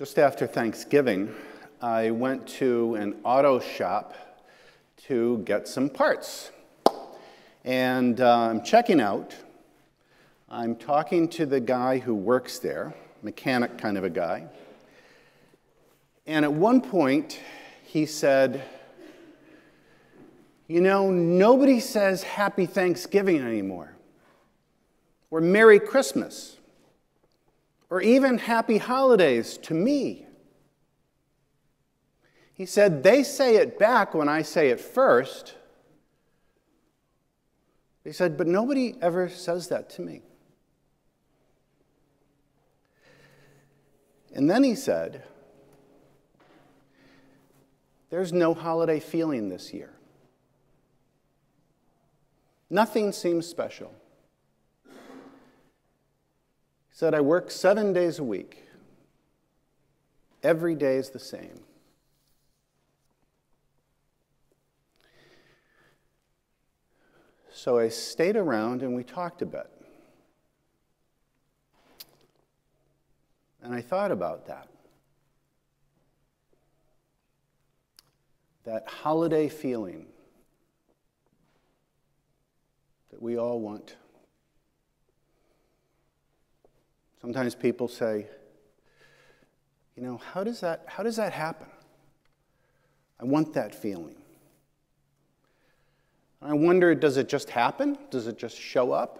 Just after Thanksgiving, I went to an auto shop to get some parts. And uh, I'm checking out. I'm talking to the guy who works there, mechanic kind of a guy. And at one point, he said, You know, nobody says Happy Thanksgiving anymore, or Merry Christmas, or even Happy Holidays to me. He said, They say it back when I say it first. He said, But nobody ever says that to me. And then he said, There's no holiday feeling this year. Nothing seems special. Said, I work seven days a week. Every day is the same. So I stayed around and we talked a bit. And I thought about that. That holiday feeling that we all want. Sometimes people say, you know, how does that, how does that happen? I want that feeling. I wonder, does it just happen? Does it just show up?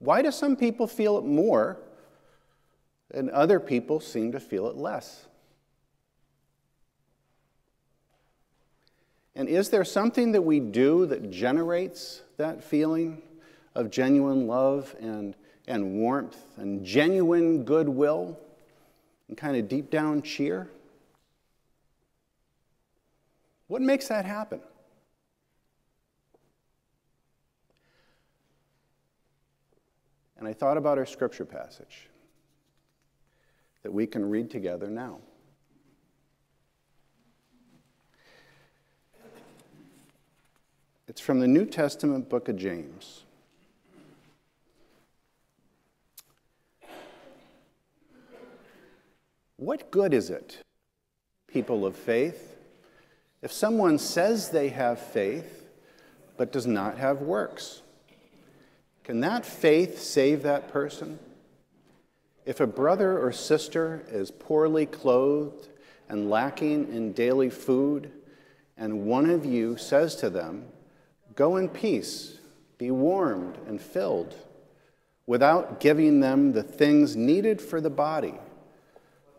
Why do some people feel it more and other people seem to feel it less? And is there something that we do that generates that feeling of genuine love and, and warmth and genuine goodwill and kind of deep down cheer? What makes that happen? And I thought about our scripture passage that we can read together now. It's from the New Testament book of James. What good is it, people of faith, if someone says they have faith but does not have works? Can that faith save that person? If a brother or sister is poorly clothed and lacking in daily food, and one of you says to them, Go in peace, be warmed and filled, without giving them the things needed for the body,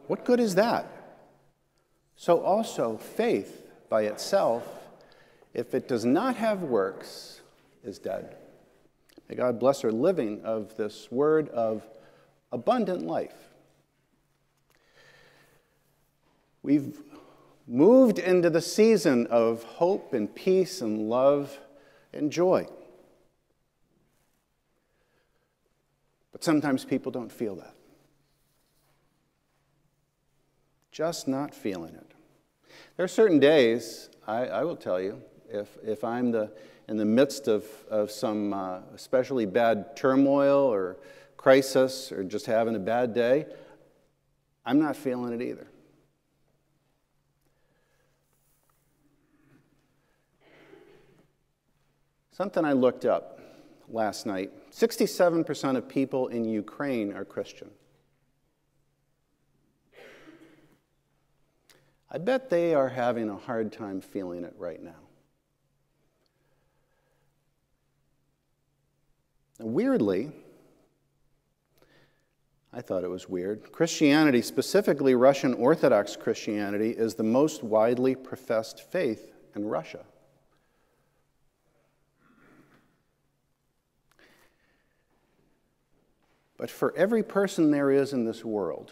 what good is that? So also, faith by itself, if it does not have works, is dead. May God bless our living of this word of abundant life. We've moved into the season of hope and peace and love and joy. But sometimes people don't feel that. Just not feeling it. There are certain days, I, I will tell you, if, if I'm the in the midst of, of some uh, especially bad turmoil or crisis or just having a bad day, I'm not feeling it either. Something I looked up last night 67% of people in Ukraine are Christian. I bet they are having a hard time feeling it right now. weirdly, I thought it was weird. Christianity, specifically Russian Orthodox Christianity, is the most widely professed faith in Russia. But for every person there is in this world,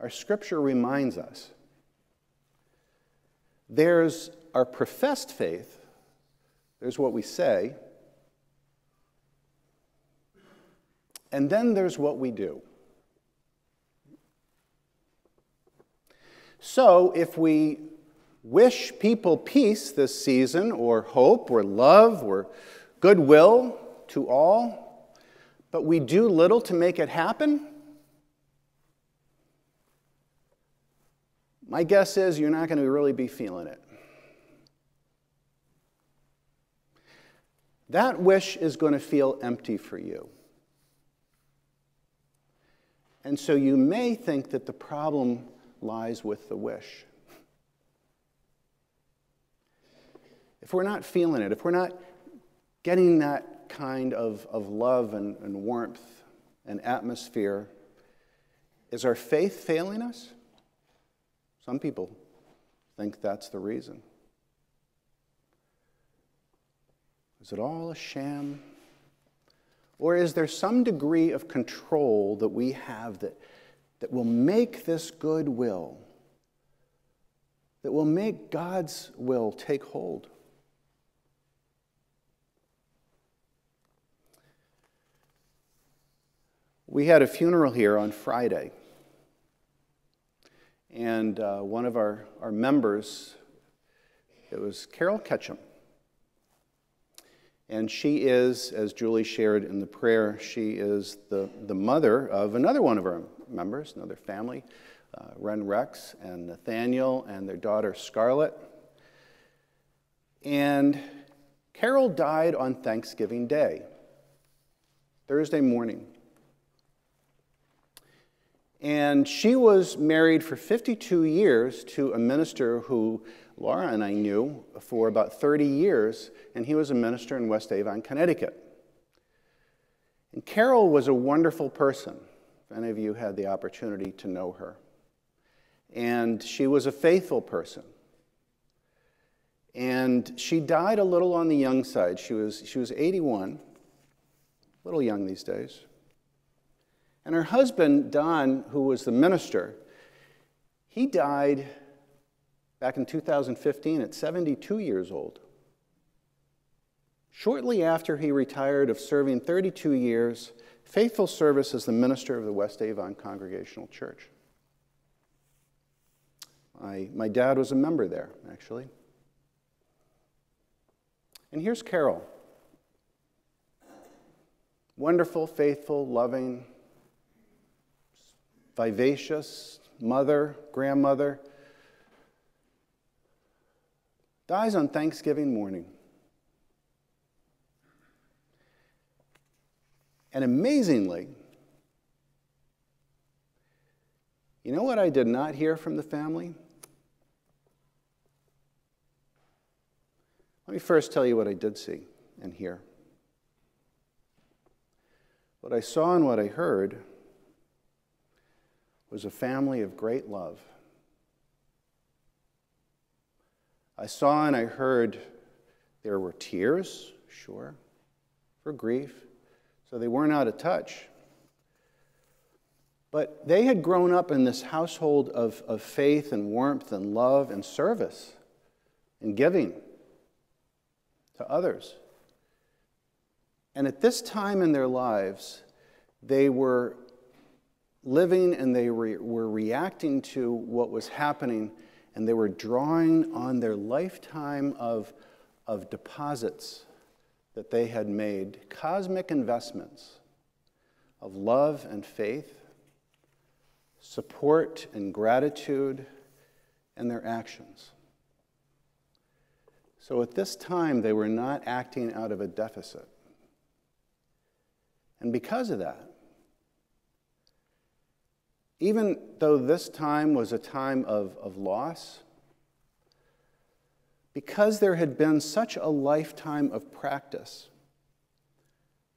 our scripture reminds us there's our professed faith, there's what we say, And then there's what we do. So if we wish people peace this season, or hope, or love, or goodwill to all, but we do little to make it happen, my guess is you're not going to really be feeling it. That wish is going to feel empty for you. And so you may think that the problem lies with the wish. If we're not feeling it, if we're not getting that kind of, of love and, and warmth and atmosphere, is our faith failing us? Some people think that's the reason. Is it all a sham? Or is there some degree of control that we have that, that will make this good will, that will make God's will take hold? We had a funeral here on Friday, and uh, one of our, our members, it was Carol Ketchum. And she is, as Julie shared in the prayer, she is the, the mother of another one of our members, another family, uh, Ren Rex and Nathaniel and their daughter Scarlett. And Carol died on Thanksgiving Day, Thursday morning. And she was married for 52 years to a minister who Laura and I knew for about 30 years, and he was a minister in West Avon, Connecticut. And Carol was a wonderful person, if any of you had the opportunity to know her. And she was a faithful person. And she died a little on the young side. She was, she was 81, a little young these days. And her husband, Don, who was the minister, he died back in 2015 at 72 years old. Shortly after he retired of serving 32 years, faithful service as the minister of the West Avon Congregational Church. I, my dad was a member there, actually. And here's Carol. Wonderful, faithful, loving, vivacious mother, grandmother, dies on Thanksgiving morning. And amazingly, you know what I did not hear from the family? Let me first tell you what I did see and hear. What I saw and what I heard was a family of great love. I saw and I heard there were tears, sure, for grief, so they weren't out of touch. But they had grown up in this household of, of faith and warmth and love and service and giving to others. And at this time in their lives, they were living and they re- were reacting to what was happening, and they were drawing on their lifetime of, of deposits that they had made, cosmic investments of love and faith, support and gratitude, and their actions. So at this time, they were not acting out of a deficit. And because of that, even though this time was a time of, of loss, because there had been such a lifetime of practice,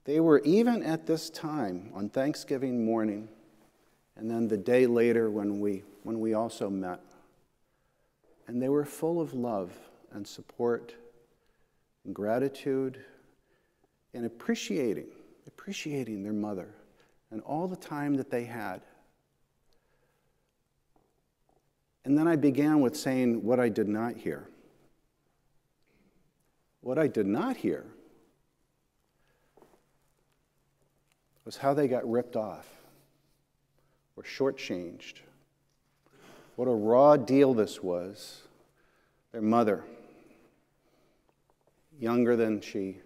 they were even at this time on Thanksgiving morning, and then the day later when we, when we also met, and they were full of love and support and gratitude and appreciating, appreciating their mother and all the time that they had. And then I began with saying what I did not hear. What I did not hear was how they got ripped off or shortchanged. What a raw deal this was. Their mother, younger than she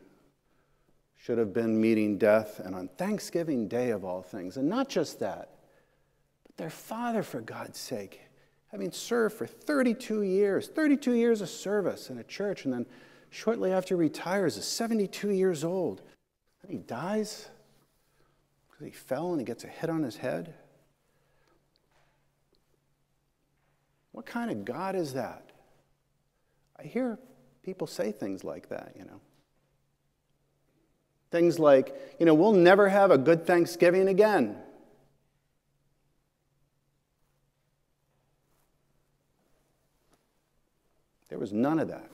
should have been meeting death, and on Thanksgiving Day of all things. And not just that, but their father, for God's sake, having served for 32 years, 32 years of service in a church, and then shortly after he retires, is 72 years old. And he dies because he fell and he gets a hit on his head. What kind of God is that? I hear people say things like that, you know. Things like, you know, we'll never have a good Thanksgiving again. There was none of that.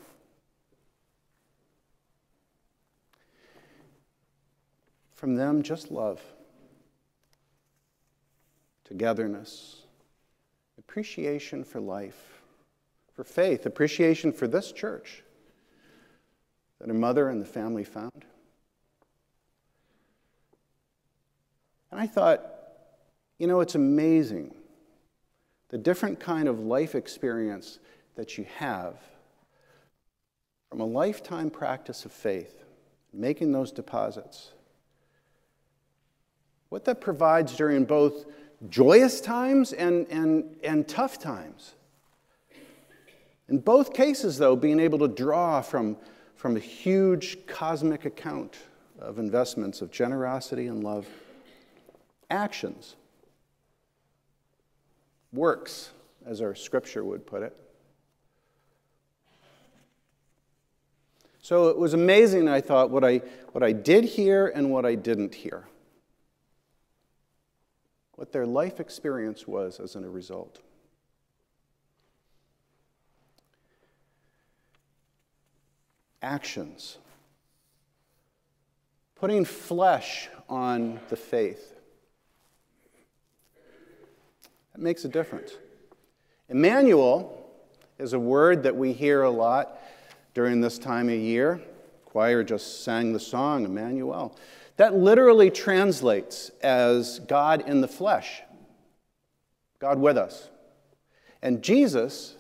From them, just love, togetherness, appreciation for life, for faith, appreciation for this church that her mother and the family found. And I thought, you know, it's amazing the different kind of life experience that you have from a lifetime practice of faith, making those deposits. What that provides during both joyous times and, and, and tough times. In both cases, though, being able to draw from, from a huge cosmic account of investments of generosity and love actions, works, as our scripture would put it. So it was amazing, I thought, what I, what I did hear and what I didn't hear. What their life experience was as a result. Actions. Putting flesh on the faith. That makes a difference. Emmanuel is a word that we hear a lot during this time of year. Choir just sang the song, Emmanuel. That literally translates as God in the flesh, God with us. And Jesus,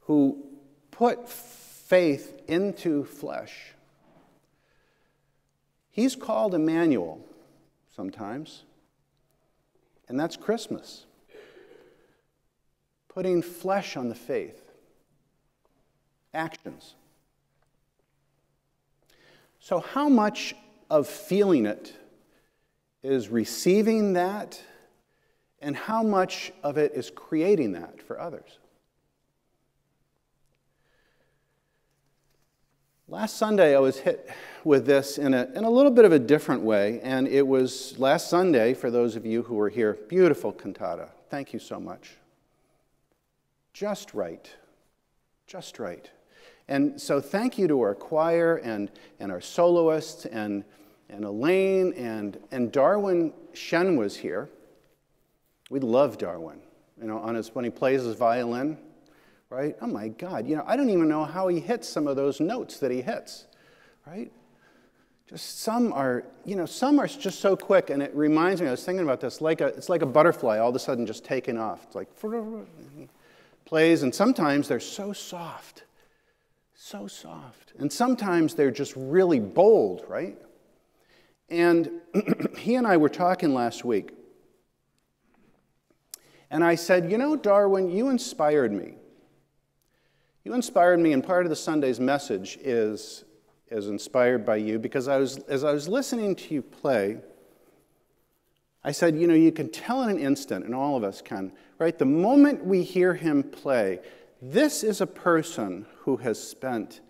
who put faith into flesh, he's called Emmanuel sometimes, and that's Christmas putting flesh on the faith, actions. So, how much of feeling it is receiving that, and how much of it is creating that for others? Last Sunday, I was hit with this in a, in a little bit of a different way, and it was last Sunday, for those of you who were here. Beautiful cantata. Thank you so much just right. Just right. And so thank you to our choir and, and our soloists and, and Elaine and, and Darwin Shen was here. We love Darwin, you know, on his, when he plays his violin, right? Oh my God, you know, I don't even know how he hits some of those notes that he hits, right? Just some are, you know, some are just so quick, and it reminds me, I was thinking about this, like a, it's like a butterfly all of a sudden just taking off. It's like, plays, and sometimes they're so soft, so soft. And sometimes they're just really bold, right? And he and I were talking last week. And I said, You know, Darwin, you inspired me. You inspired me, and part of the Sunday's message is, is inspired by you because I was, as I was listening to you play, I said, You know, you can tell in an instant, and all of us can, right? The moment we hear him play, this is a person who has spent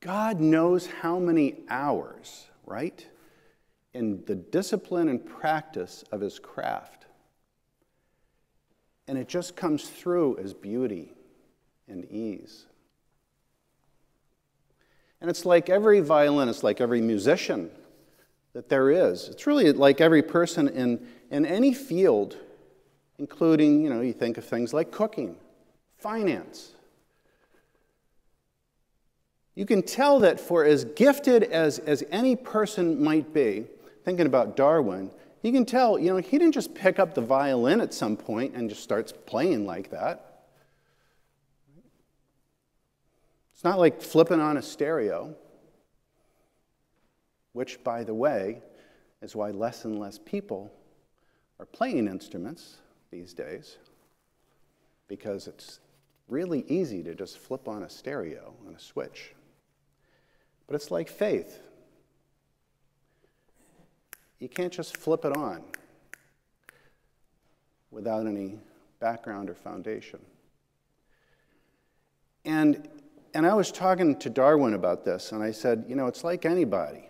God knows how many hours, right, in the discipline and practice of his craft. And it just comes through as beauty and ease. And it's like every violinist, like every musician that there is. It's really like every person in, in any field including, you know, you think of things like cooking, finance. You can tell that for as gifted as, as any person might be, thinking about Darwin, you can tell, you know, he didn't just pick up the violin at some point and just starts playing like that. It's not like flipping on a stereo which, by the way, is why less and less people are playing instruments these days, because it's really easy to just flip on a stereo and a switch. But it's like faith. You can't just flip it on without any background or foundation. And, and I was talking to Darwin about this, and I said, you know, it's like anybody.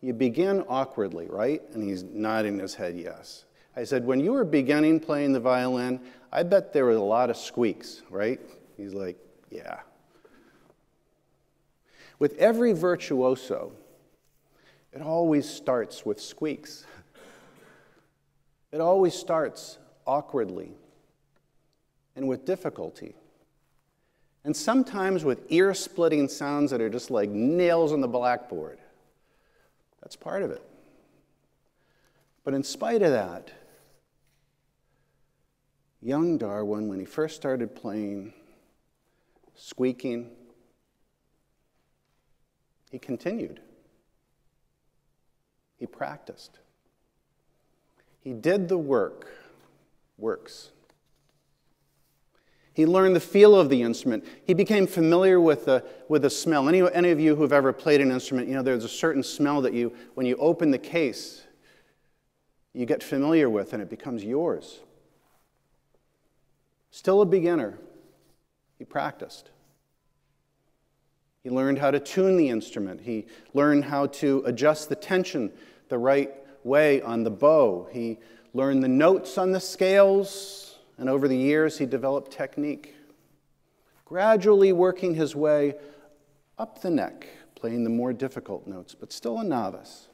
You begin awkwardly, right? And he's nodding his head yes. I said, when you were beginning playing the violin, I bet there were a lot of squeaks, right? He's like, yeah. With every virtuoso, it always starts with squeaks. It always starts awkwardly and with difficulty. And sometimes with ear splitting sounds that are just like nails on the blackboard. That's part of it. But in spite of that, young Darwin, when he first started playing, squeaking, he continued. He practiced. He did the work, works. He learned the feel of the instrument. He became familiar with the, with the smell. Any, any of you who've ever played an instrument, you know there's a certain smell that you, when you open the case, you get familiar with and it becomes yours. Still a beginner, he practiced. He learned how to tune the instrument. He learned how to adjust the tension the right way on the bow. He learned the notes on the scales and over the years, he developed technique, gradually working his way up the neck, playing the more difficult notes, but still a novice.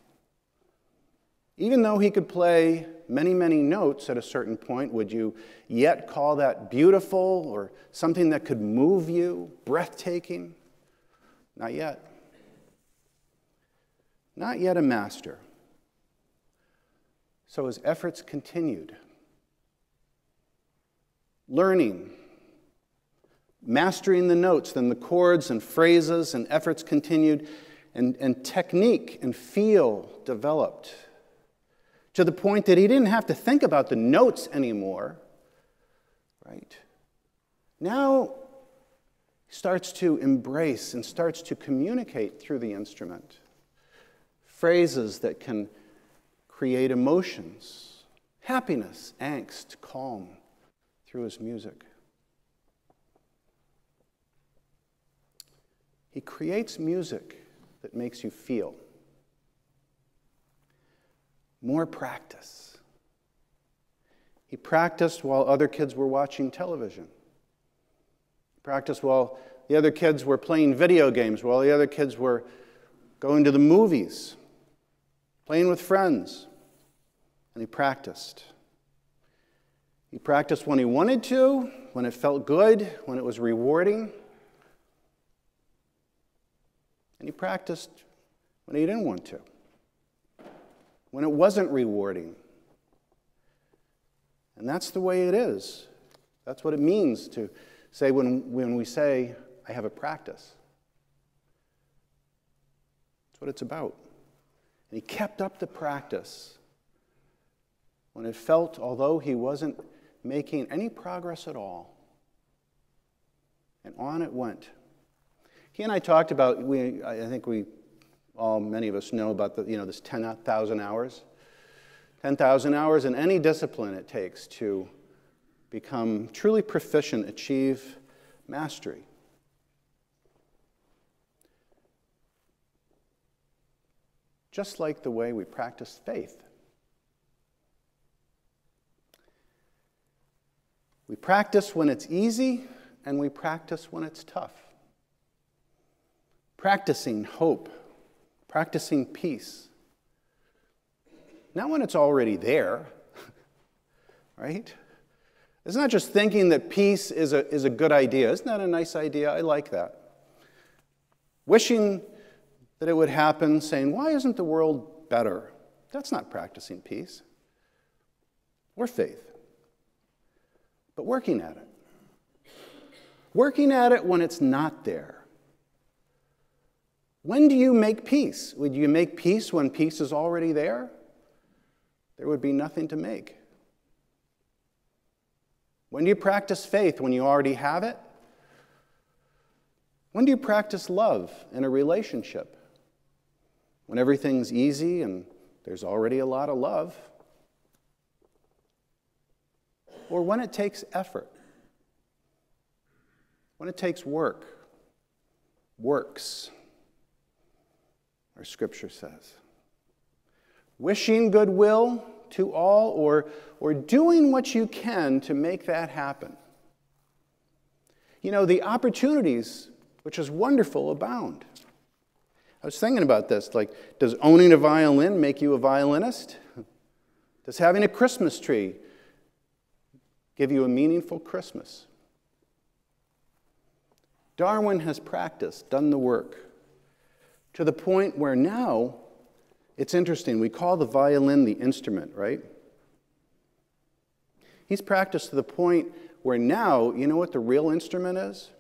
Even though he could play many, many notes at a certain point, would you yet call that beautiful or something that could move you, breathtaking? Not yet. Not yet a master. So his efforts continued learning, mastering the notes, then the chords and phrases and efforts continued, and, and technique and feel developed to the point that he didn't have to think about the notes anymore, right? Now he starts to embrace and starts to communicate through the instrument phrases that can create emotions happiness, angst, calm through his music. He creates music that makes you feel. More practice. He practiced while other kids were watching television. He practiced while the other kids were playing video games, while the other kids were going to the movies, playing with friends. And he practiced. He practiced when he wanted to, when it felt good, when it was rewarding. And he practiced when he didn't want to, when it wasn't rewarding. And that's the way it is. That's what it means to say when, when we say, I have a practice. That's what it's about. And he kept up the practice when it felt, although he wasn't making any progress at all. And on it went. He and I talked about, we, I think we all, many of us know about the, you know, this 10,000 hours. 10,000 hours in any discipline it takes to become truly proficient, achieve mastery. Just like the way we practice faith. We practice when it's easy, and we practice when it's tough. Practicing hope, practicing peace. Not when it's already there, right? It's not just thinking that peace is a, is a good idea. Isn't that a nice idea? I like that. Wishing that it would happen, saying, Why isn't the world better? That's not practicing peace or faith but working at it. Working at it when it's not there. When do you make peace? Would you make peace when peace is already there? There would be nothing to make. When do you practice faith? When you already have it? When do you practice love in a relationship? When everything's easy and there's already a lot of love? Or when it takes effort? When it takes work? Works, our scripture says. Wishing goodwill to all or, or doing what you can to make that happen. You know, the opportunities which is wonderful, abound. I was thinking about this like, does owning a violin make you a violinist? Does having a Christmas tree give you a meaningful Christmas? Darwin has practiced, done the work, to the point where now it's interesting. We call the violin the instrument, right? He's practiced to the point where now, you know what the real instrument is?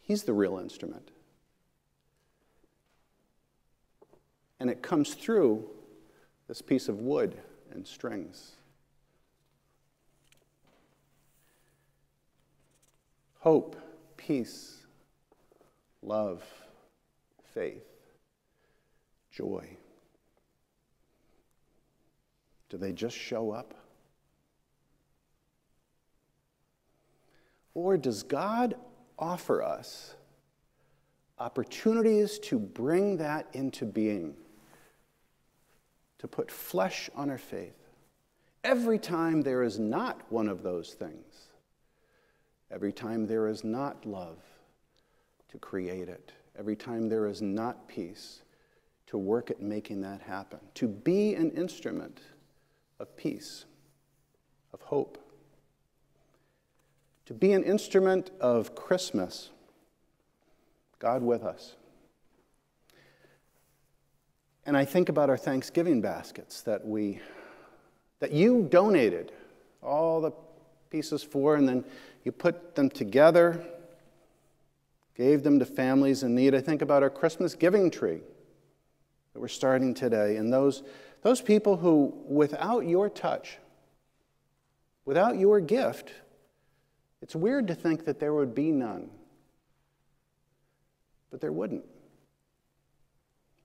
He's the real instrument. And it comes through this piece of wood and strings. Hope, peace, love, faith, joy. Do they just show up? Or does God offer us opportunities to bring that into being, to put flesh on our faith. Every time there is not one of those things, every time there is not love, to create it, every time there is not peace, to work at making that happen, to be an instrument of peace, of hope. To be an instrument of Christmas, God with us. And I think about our Thanksgiving baskets that we that you donated all the pieces for and then you put them together gave them to families in need. I think about our Christmas giving tree that we're starting today and those those people who without your touch without your gift it's weird to think that there would be none, but there wouldn't.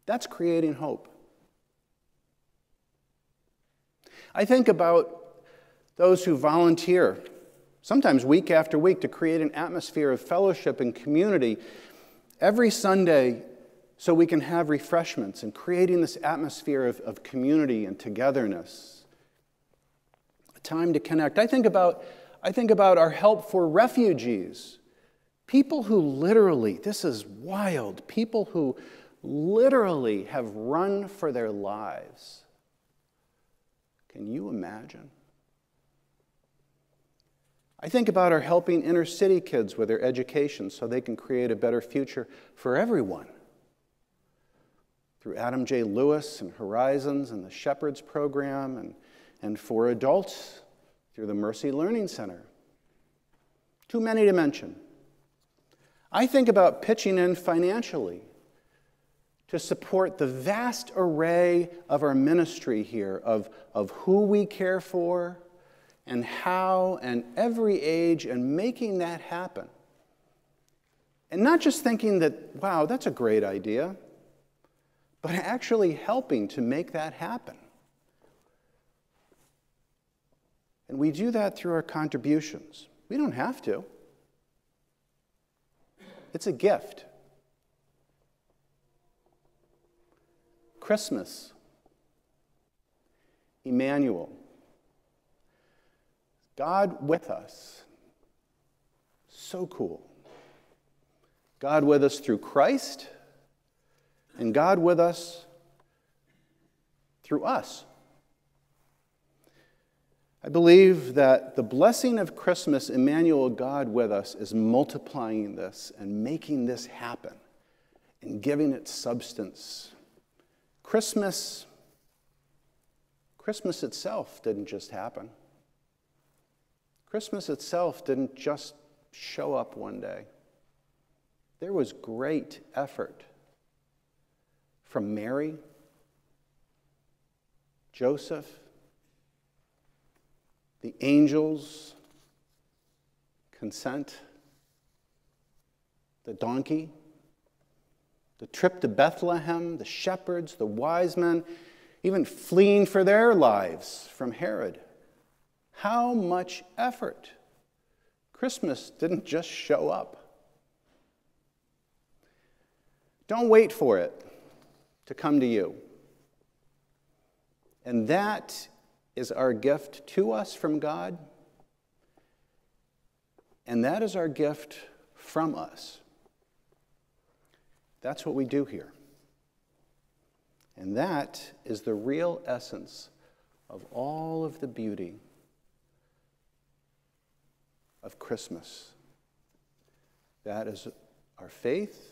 That's creating hope. I think about those who volunteer, sometimes week after week, to create an atmosphere of fellowship and community every Sunday so we can have refreshments and creating this atmosphere of, of community and togetherness. A time to connect. I think about I think about our help for refugees. People who literally, this is wild, people who literally have run for their lives. Can you imagine? I think about our helping inner city kids with their education so they can create a better future for everyone. Through Adam J. Lewis and Horizons and the Shepherds program, and, and for adults through the Mercy Learning Center. Too many to mention. I think about pitching in financially to support the vast array of our ministry here, of, of who we care for and how, and every age, and making that happen. And not just thinking that, wow, that's a great idea, but actually helping to make that happen. And we do that through our contributions. We don't have to, it's a gift. Christmas, Emmanuel, God with us. So cool. God with us through Christ, and God with us through us. I believe that the blessing of Christmas, Emmanuel, God with us, is multiplying this and making this happen and giving it substance. Christmas, Christmas itself didn't just happen. Christmas itself didn't just show up one day. there was great effort from Mary, Joseph, the angels, consent, the donkey, the trip to Bethlehem, the shepherds, the wise men, even fleeing for their lives from Herod. How much effort! Christmas didn't just show up. Don't wait for it to come to you. And that is our gift to us from God, and that is our gift from us. That's what we do here. And that is the real essence of all of the beauty of Christmas. That is our faith,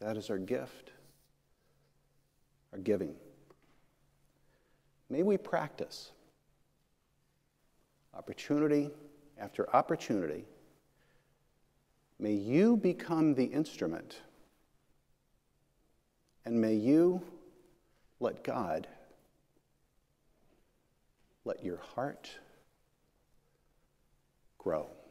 that is our gift, our giving. May we practice opportunity after opportunity. May you become the instrument, and may you let God let your heart grow.